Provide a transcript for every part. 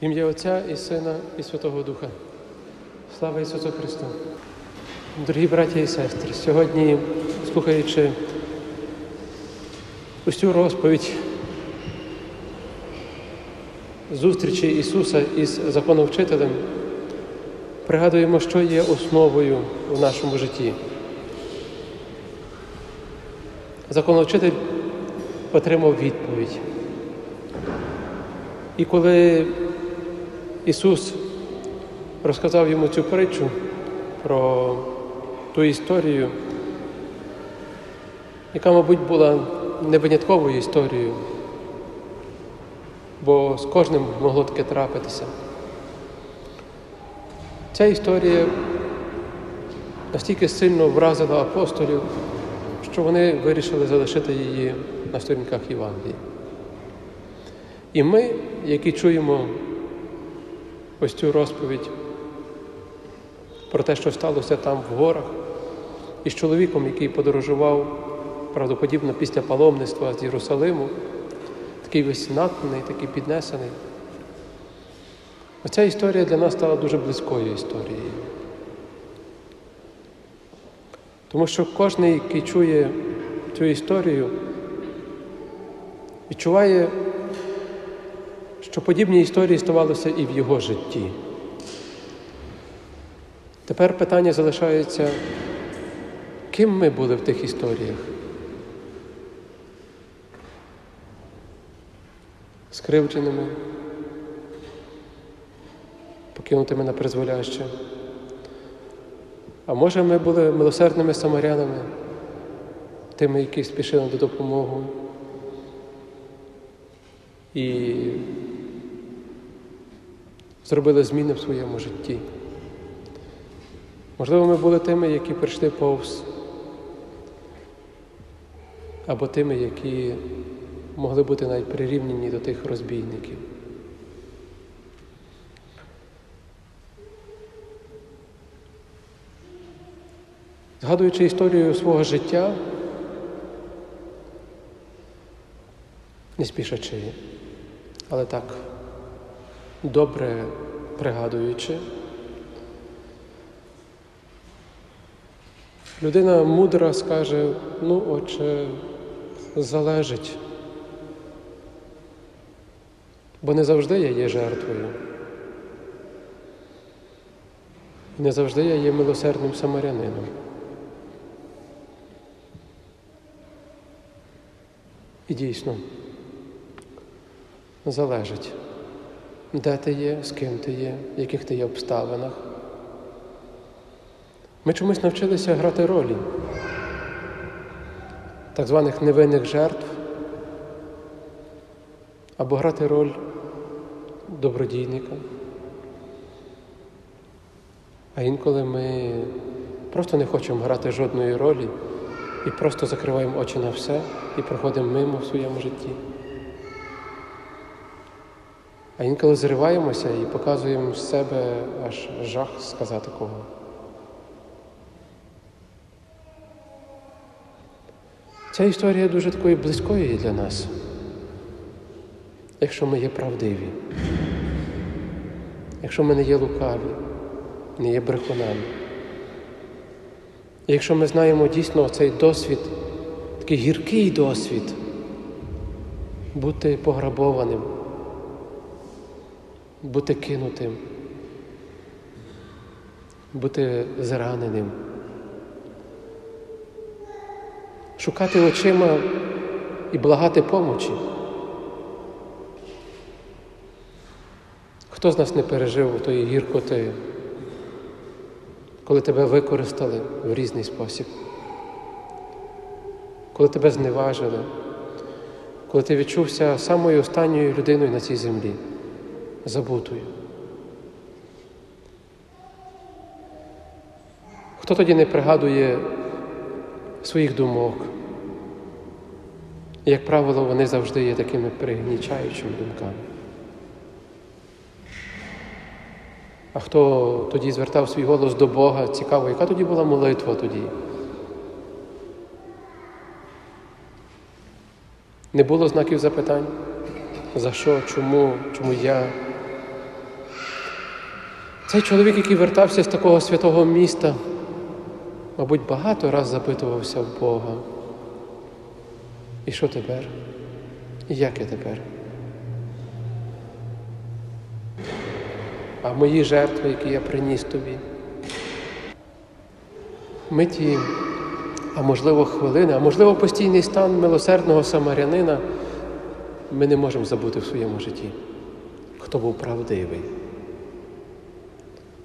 Ім'я Отця і Сина, і Святого Духа. Слава Ісусу Христу! Дорогі браті і сестри, сьогодні, слухаючи цю розповідь зустрічі Ісуса із законовчителем, пригадуємо, що є основою в нашому житті. Законовчитель отримав відповідь. І коли Ісус розказав йому цю притчу про ту історію, яка, мабуть, була не винятковою історією, бо з кожним могло таке трапитися. Ця історія настільки сильно вразила апостолів, що вони вирішили залишити її на сторінках Євангелії. І ми, які чуємо ось цю розповідь про те, що сталося там в горах, із чоловіком, який подорожував правдоподібно після паломництва з Єрусалиму, такий весь натхнений, такий піднесений. Оця історія для нас стала дуже близькою історією. Тому що кожен, який чує цю історію, відчуває, що подібні історії ставалися і в його житті. Тепер питання залишається, ким ми були в тих історіях? Скривдженими, покинутими на призволяще. А може, ми були милосердними самарянами, тими, які спішили на допомогу. І зробили зміни в своєму житті. Можливо, ми були тими, які прийшли повз, або тими, які могли бути навіть прирівняні до тих розбійників. Згадуючи історію свого життя, не спішачи, але так добре пригадуючи, людина мудра скаже, ну, отже, залежить, бо не завжди я є жертвою. Не завжди я є милосердним самарянином. І дійсно залежить, де ти є, з ким ти є, в яких ти є обставинах. Ми чомусь навчилися грати ролі так званих невинних жертв або грати роль добродійника. А інколи ми просто не хочемо грати жодної ролі і просто закриваємо очі на все і проходимо мимо в своєму житті. А інколи зриваємося і показуємо з себе аж жах сказати кого. Ця історія дуже такою близькою є для нас, якщо ми є правдиві, якщо ми не є лукаві, не є брехунами. Якщо ми знаємо дійсно цей досвід, такий гіркий досвід, бути пограбованим, бути кинутим, бути зраненим, шукати очима і благати помочі. Хто з нас не пережив тої гіркоти, коли тебе використали в різний спосіб, коли тебе зневажили, коли ти відчувся самою останньою людиною на цій землі, забутою. Хто тоді не пригадує своїх думок? Як правило, вони завжди є такими пригнічаючими думками. А хто тоді звертав свій голос до Бога, цікаво, яка тоді була молитва тоді? Не було знаків запитань? За що, чому, чому я? Цей чоловік, який вертався з такого святого міста, мабуть, багато раз запитувався в Бога. І що тепер? І як я тепер? А мої жертви, які я приніс тобі? Миті, а можливо, хвилини, а можливо, постійний стан милосердного самарянина ми не можемо забути в своєму житті, хто був правдивий.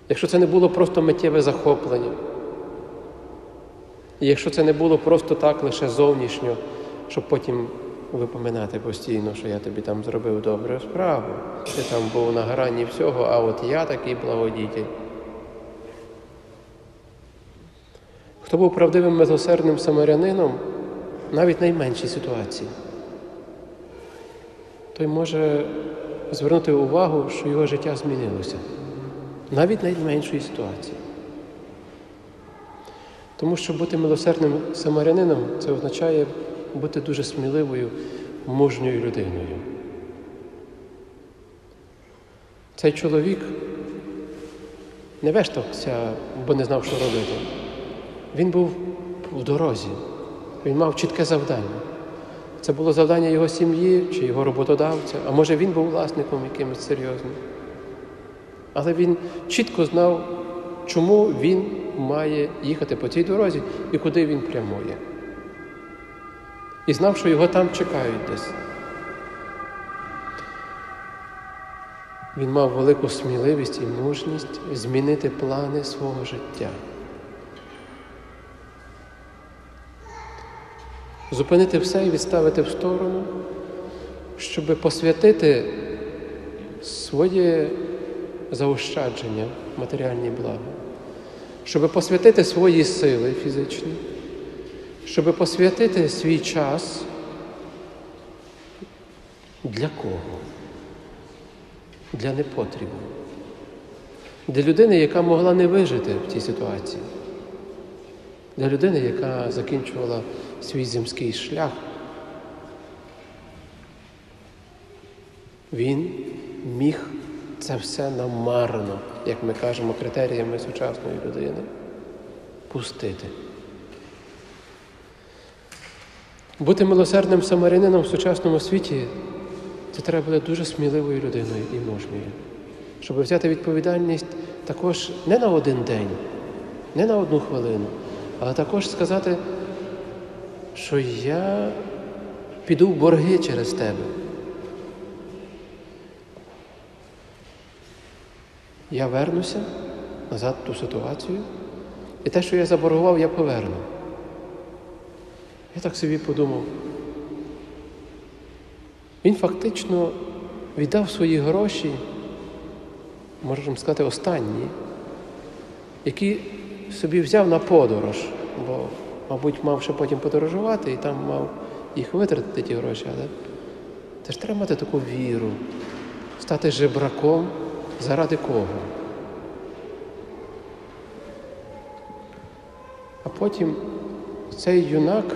Якщо це не було просто миттєве захоплення, і якщо це не було просто так лише зовнішньо, щоб потім випоминати постійно, що я тобі там зробив добру справу, ти там був на грані всього, а от я такий благодітель. Хто був правдивим милосердним самарянином, навіть найменшій ситуації, той може звернути увагу, що його життя змінилося. Навіть найменшої ситуації. Тому що бути милосердним самарянином це означає бути дуже сміливою, мужньою людиною. Цей чоловік не вештався, бо не знав, що робити. Він був в дорозі, він мав чітке завдання. Це було завдання його сім'ї чи його роботодавця, а може він був власником якимось серйозним. Але він чітко знав, чому він має їхати по цій дорозі і куди він прямує. І знав, що його там чекають десь. Він мав велику сміливість і мужність змінити плани свого життя. Зупинити все і відставити в сторону, щоб посвятити своє заощадження, матеріальні блага, щоб посвятити свої сили фізичні, щоб посвятити свій час для кого? Для непотрібу. Для людини, яка могла не вижити в цій ситуації. Для людини, яка закінчувала свій земський шлях. Він міг це все намарно, як ми кажемо, критеріями сучасної людини, пустити. Бути милосердним самарянином в сучасному світі це треба бути дуже сміливою людиною і мужньою, щоб взяти відповідальність також не на один день, не на одну хвилину, але також сказати, що я піду в борги через тебе. Я вернуся назад в ту ситуацію, і те, що я заборгував, я поверну. Я так собі подумав. Він фактично віддав свої гроші, можемо сказати, останні, які собі взяв на подорож, бо, мабуть, мав ще потім подорожувати і там мав їх витратити ті гроші, але це ж треба мати таку віру, стати жебраком. Заради кого? А потім цей юнак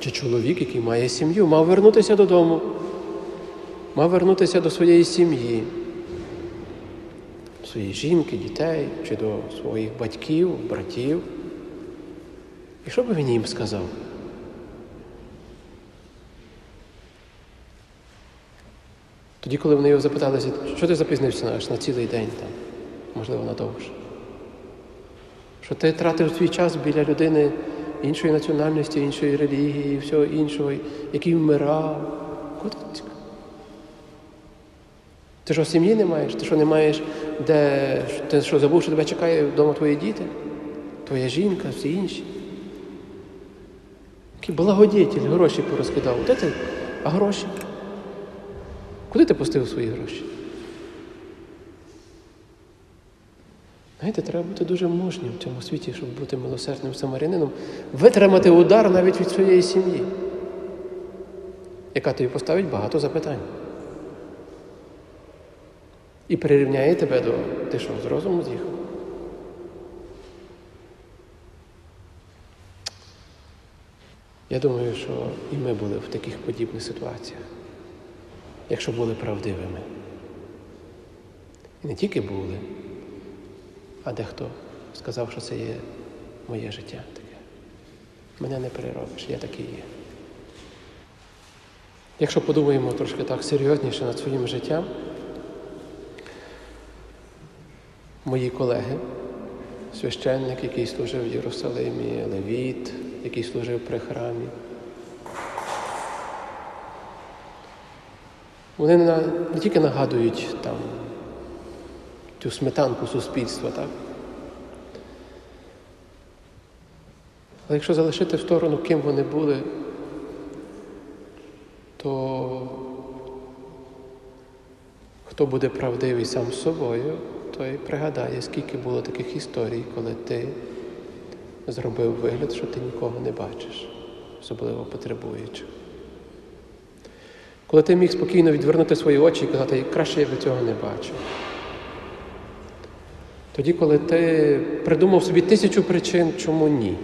чи чоловік, який має сім'ю, мав вернутися додому, мав вернутися до своєї сім'ї, своєї жінки, дітей чи до своїх батьків, братів. І що би він їм сказав? Тоді, коли вони його запиталися, що ти запізнився аж на цілий день там, можливо, надовше. Що ти тратив свій час біля людини іншої національності, іншої релігії, всього іншого, який вмирав. Ти що сім'ї не маєш? Ти що не маєш, де ти що забув, що тебе чекає вдома твої діти, твоя жінка, всі інші. Який благодетель гроші порозкидав. Де ти? А гроші? Куди ти пустив свої гроші? Знаєте, треба бути дуже мужнім в цьому світі, щоб бути милосердним самарянином, витримати удар навіть від своєї сім'ї, яка тобі поставить багато запитань. І прирівняє тебе до ти що, з розуму з'їхав? Я думаю, що і ми були в таких подібних ситуаціях якщо були правдивими. І не тільки були, а дехто сказав, що це є моє життя таке. Мене не переробиш, я такий є. Якщо подумаємо трошки так серйозніше над своїм життям, мої колеги, священник, який служив в Єрусалимі, Левіт, який служив при храмі, вони не, тільки нагадують там цю сметанку суспільства, так? Але якщо залишити в сторону, ким вони були, то хто буде правдивий сам собою, той пригадає, скільки було таких історій, коли ти зробив вигляд, що ти нікого не бачиш, особливо потребуючих. Коли ти міг спокійно відвернути свої очі і казати, краще я би цього не бачив. Тоді, коли ти придумав собі тисячу причин, чому ні.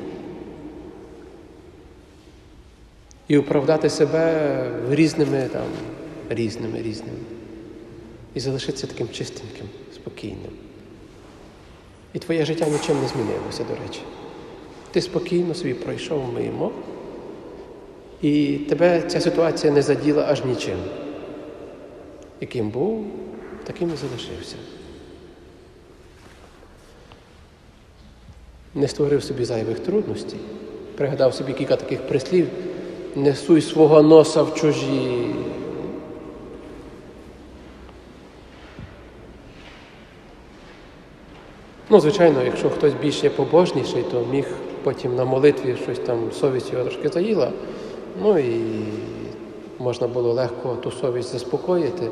І оправдати себе різними там, різними, різними. І залишитися таким чистеньким, спокійним. І твоє життя нічим не змінилося, до речі. Ти спокійно собі пройшов мимо, і тебе ця ситуація не заділа аж нічим. Яким був, таким і залишився. Не створив собі зайвих трудностей, пригадав собі кілька таких прислів, не суй свого носа в чужі. Ну, звичайно, якщо хтось більш є побожніший, то міг потім на молитві щось там совість його трошки заїла. Ну і можна було легко ту совість заспокоїти.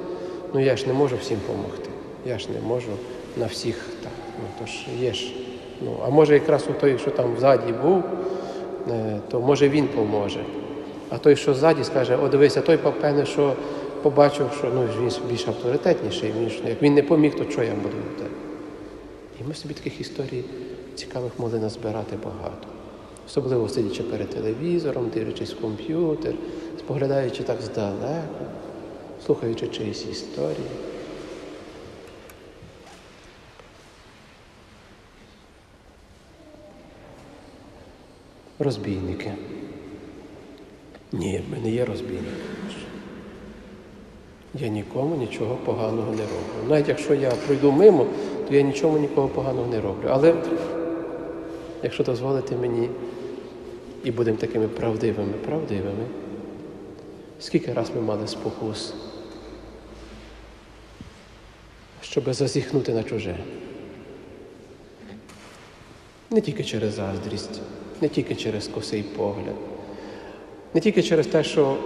Ну я ж не можу всім допомогти. Я ж не можу на всіх так. Ну то ж є ж. Ну, а може якраз у той, що там ззаді був, е, то може він поможе. А той, що ззаді, скаже, о, дивися, той певне, що побачив, що ну, він більш авторитетніший, він, як він не поміг, то що я буду тебе? І ми собі таких історій цікавих могли назбирати багато. Особливо сидячи перед телевізором, дивлячись в комп'ютер, споглядаючи так здалеку, слухаючи чиїсь історії. Розбійники. Ні, ми не є розбійники. Я нікому нічого поганого не роблю. Навіть якщо я пройду мимо, то я нічому нікого поганого не роблю. Але якщо дозволите мені і будемо такими правдивими, правдивими, скільки раз ми мали спокус, щоб зазіхнути на чуже. Не тільки через заздрість, не тільки через косий погляд, не тільки через те, що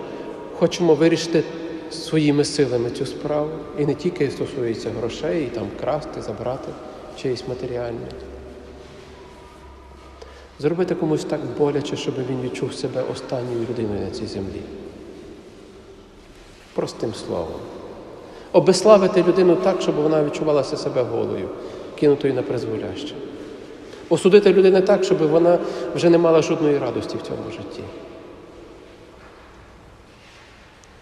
хочемо вирішити своїми силами цю справу, і не тільки стосується грошей, і там красти, забрати чиєсь матеріальне. Зробити комусь так боляче, щоб він відчув себе останньою людиною на цій землі. Простим словом. Обеславити людину так, щоб вона відчувалася себе голою, кинутою на призволяще. Осудити людину так, щоб вона вже не мала жодної радості в цьому житті.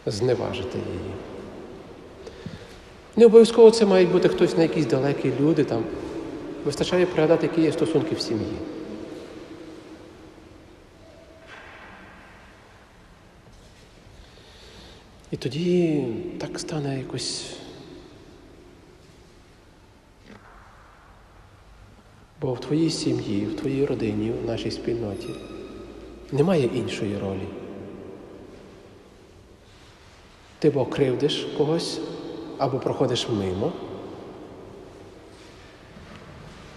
Зневажити її. Не обов'язково це мають бути хтось на якісь далекі люди там. Вистачає пригадати, які є стосунки в сім'ї. І тоді так стане якось. Бо в твоїй сім'ї, в твоїй родині, в нашій спільноті немає іншої ролі. Ти або кривдиш когось, або проходиш мимо,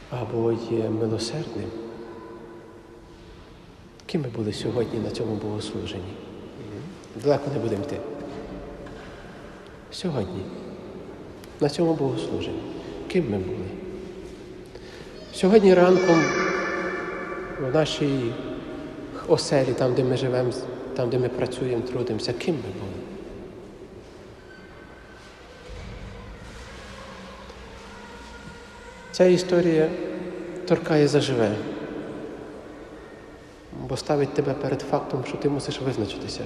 або є милосердним. Ким ми були сьогодні на цьому богослуженні? Далеко не будемо йти. Сьогодні, на цьому богослуженні. Ким ми були? Сьогодні ранком в нашій оселі, там, де ми живемо, там, де ми працюємо, трудимося, ким ми були? Ця історія торкає заживе, бо ставить тебе перед фактом, що ти мусиш визначитися,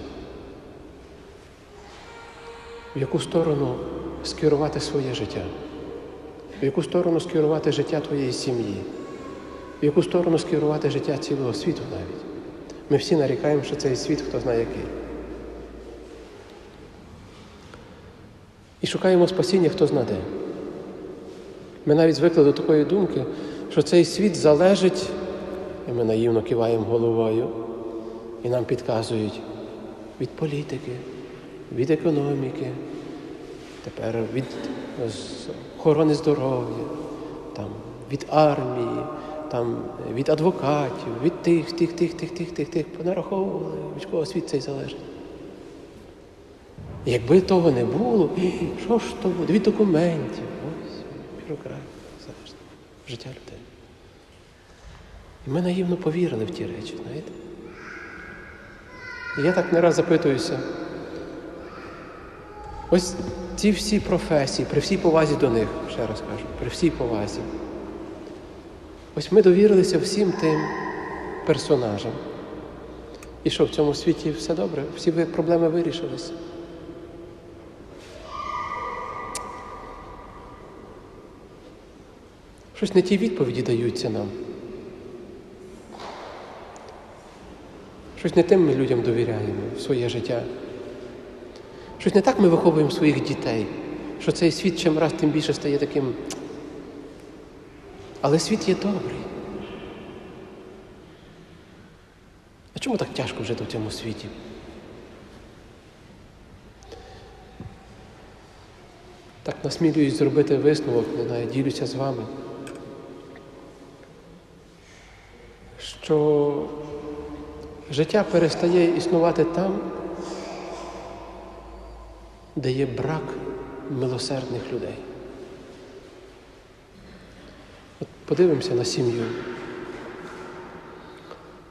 в яку сторону скерувати своє життя. в яку сторону скерувати життя твоєї сім'ї, в яку сторону скерувати життя цілого світу навіть. Ми всі нарікаємо, що цей світ хто знає який. І шукаємо спасіння, хто знаде. Ми навіть звикли до такої думки, що цей світ залежить, і ми наївно киваємо головою, і нам підказують від політики, від економіки, тепер від охорони здоров'я, там, від армії, там, від адвокатів, від тих, тих, тих, тих, тих, тих, тих, понараховували, від кого світ цей залежить. Якби того не було, що ж то буде? Від документів, бюрократія залежить життя людей. І ми наївно повірили в ті речі, знаєте? І я так не раз запитуюся. Ось ці всі професії, при всій повазі до них, ще раз кажу, при всій повазі. Ось ми довірилися всім тим персонажам. І що в цьому світі все добре? Всі проблеми вирішилися. Щось не ті відповіді даються нам. Щось не тим ми людям довіряємо в своє життя. Щось не так ми виховуємо своїх дітей, що цей світ чим раз тим більше стає таким. Але світ є добрий. А чому так тяжко жити в цьому світі? Так насмілююсь зробити висновок, не знаю, ділюся з вами. Що життя перестає існувати там, де є брак милосердних людей. От подивимося на сім'ю.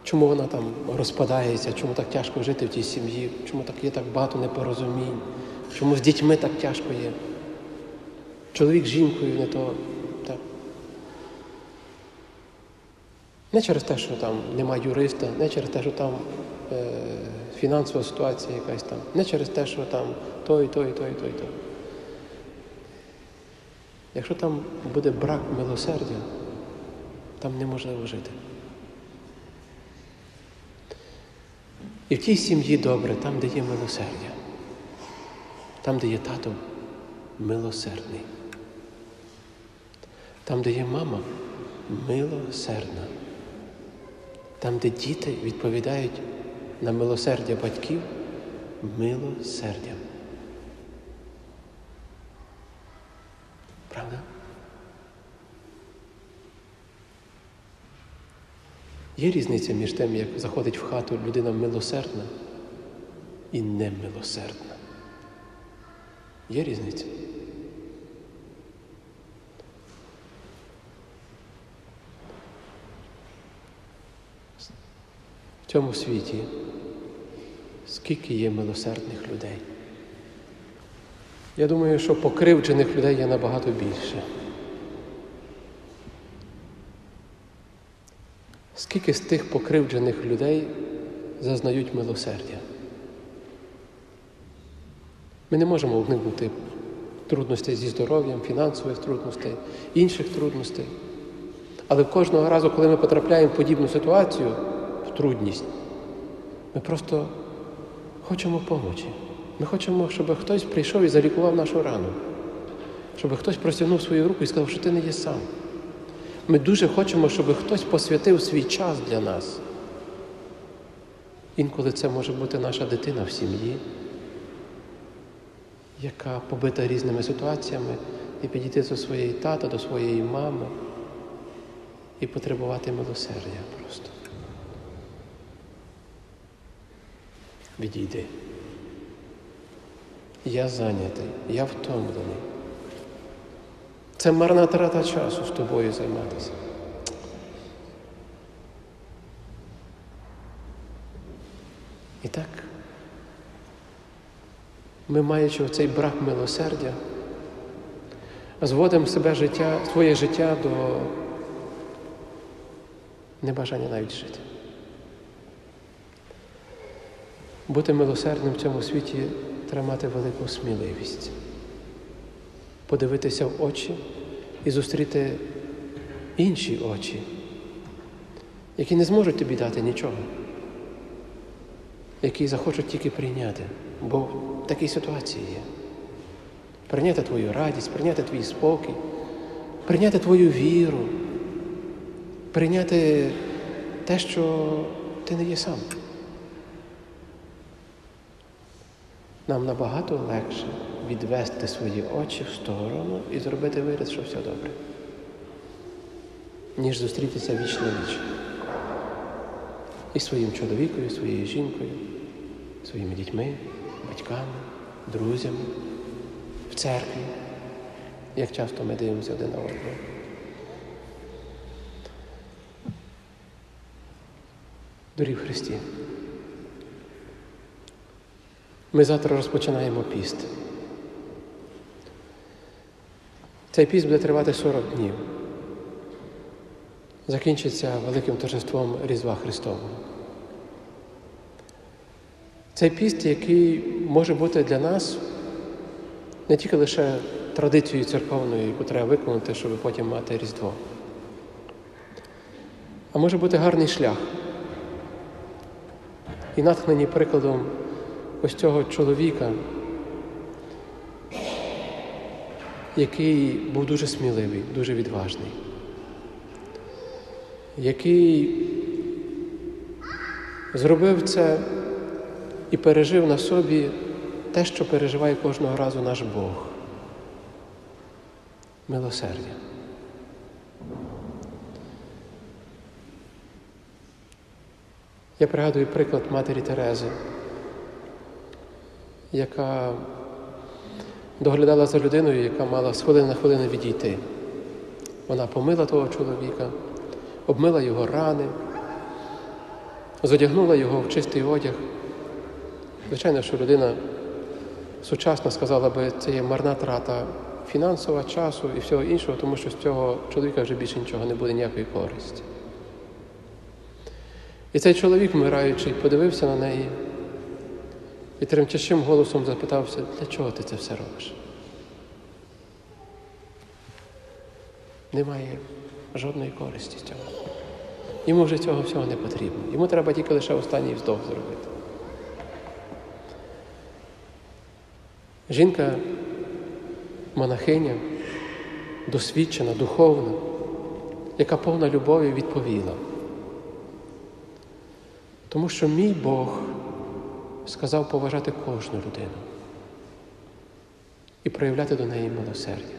Чому вона там розпадається, чому так тяжко жити в тій сім'ї, чому так є так багато непорозумінь, чому з дітьми так тяжко є. Чоловік з жінкою не то. Так. Не через те, що там немає юриста, не через те, що там е, фінансова ситуація якась там, не через те, що там той, той, той, той, той. Якщо там буде брак милосердя, там неможливо жити. І в тій сім'ї добре, там, де є милосердя, там, де є тато милосердний, там, де є мама милосердна, там, де діти відповідають на милосердя батьків милосердям. Правда? Є різниця між тим, як заходить в хату людина милосердна і немилосердна. Є різниця? В цьому світі скільки є милосердних людей? Я думаю, що покривджених людей є набагато більше. Скільки з тих покривджених людей зазнають милосердя? Ми не можемо уникнути трудностей зі здоров'ям, фінансових трудностей, інших трудностей. Але кожного разу, коли ми потрапляємо в подібну ситуацію, трудність, ми просто хочемо помочі. Ми хочемо, щоб хтось прийшов і залікував нашу рану, щоб хтось простягнув свою руку і сказав, що ти не є сам. Ми дуже хочемо, щоб хтось посвятив свій час для нас. Інколи це може бути наша дитина в сім'ї, яка побита різними ситуаціями, і підійти до своєї тата, до своєї мами і потребувати милосердя просто. Відійди. Я зайнятий, я втомлений. Це марна трата часу з тобою займатися. І так, ми, маючи цей брак милосердя, зводимо себе життя, своє життя до небажання навіть жити. Бути милосердним в цьому світі треба мати велику сміливість, подивитися в очі і зустріти інші очі, які не зможуть тобі дати нічого, які захочуть тільки прийняти, бо в такій ситуації є. Прийняти твою радість, прийняти твій спокій, прийняти твою віру, прийняти те, що ти не є сам. Нам набагато легше відвести свої очі в сторону і зробити вираз, що все добре, ніж зустрітися віч на віч. І своїм чоловіком, і своєю жінкою, своїми дітьми, батьками, друзями, в церкві, як часто ми дивимося один на одного. Дорі в Христі. Ми завтра розпочинаємо піст. Цей піст буде тривати 40 днів. Закінчиться великим торжеством Різдва Христового. Цей піст, який може бути для нас не тільки лише традицією церковною, яку треба виконати, щоб потім мати Різдво, а може бути гарний шлях. І натхнені прикладом ось цього чоловіка, який був дуже сміливий, дуже відважний, який зробив це і пережив на собі те, що переживає кожного разу наш Бог. Милосердя. Я пригадую приклад матері Терези, яка доглядала за людиною, яка мала з хвилини на хвилину відійти. Вона помила того чоловіка, обмила його рани, задягнула його в чистий одяг. Звичайно, що людина сучасна сказала би, це є марна трата фінансова, часу і всього іншого, тому що з цього чоловіка вже більше нічого не буде ніякої користі. І цей чоловік, вмираючий, подивився на неї і тремтячим голосом запитався, для чого ти це все робиш? Немає жодної користі з цього. Йому вже цього всього не потрібно. Йому треба тільки лише останній вздох зробити. Жінка монахиня, досвідчена, духовна, яка повна любові відповіла. Тому що мій Бог сказав поважати кожну людину і проявляти до неї милосердя.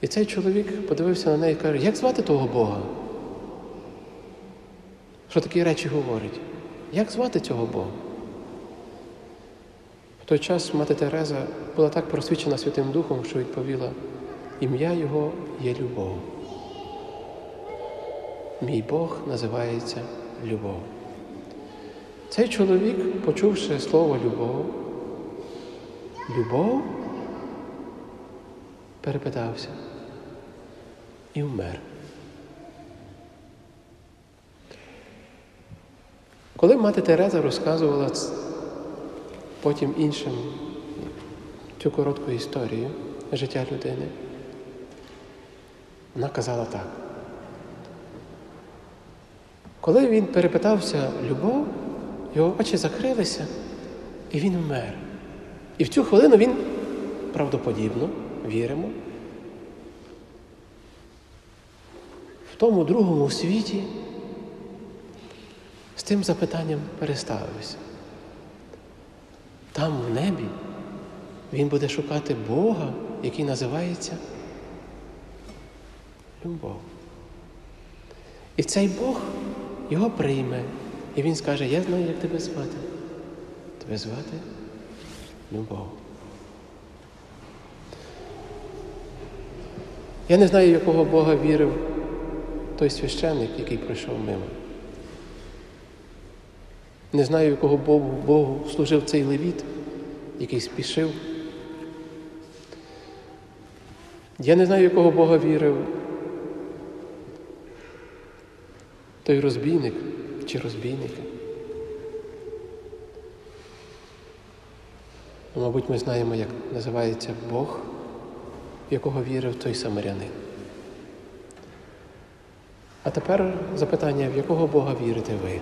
І цей чоловік подивився на неї і каже, як звати того Бога? Що такі речі говорить? Як звати цього Бога? В той час мати Тереза була так просвічена Святим Духом, що відповіла, ім'я Його є любов. Мій Бог називається любов. Цей чоловік, почувши слово любов, любов, перепитався і вмер. Коли мати Тереза розказувала потім іншим цю коротку історію життя людини, вона казала так. Коли він перепитався любов, його очі закрилися, і він вмер. І в цю хвилину він правдоподібно, віримо, в тому другому світі з тим запитанням переставився. Там в небі він буде шукати Бога, який називається любов. І цей Бог його прийме. І він скаже, я знаю, як тебе звати. Тебе звати Любов. Я не знаю, якого Бога вірив той священник, який пройшов мимо. Не знаю, якого Богу, Богу служив цей левіт, який спішив. Я не знаю, якого Бога вірив той розбійник чи розбійники. Мабуть, ми знаємо, як називається Бог, в якого вірив той самарянин. А тепер запитання, в якого Бога вірите ви?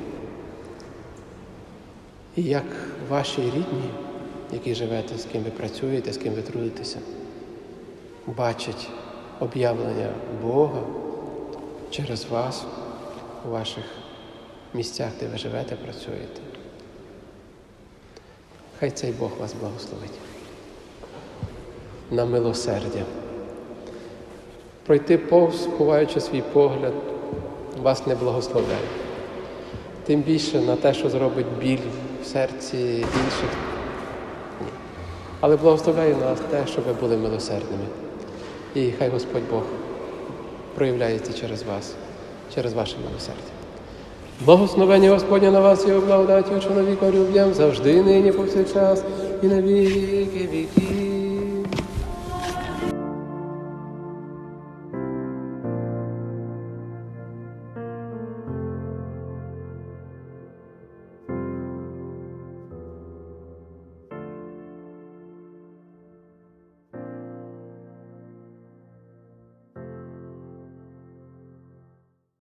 І як ваші рідні, які живете, з ким ви працюєте, з ким ви трудитеся, бачать об'явлення Бога через вас у ваших місцях, де ви живете, працюєте. Хай цей Бог вас благословить. На милосердя. Пройти повз, ховаючи свій погляд, вас не благословляє. Тим більше на те, що зробить біль в серці інших. Ні. Але благословляє нас те, щоб ви були милосердними. І хай Господь Бог проявляється через вас, через ваше милосердя. Благословення Господня на вас і благодаті чоловіка люб'ям завжди, нині, повсякчас, і на віки віки.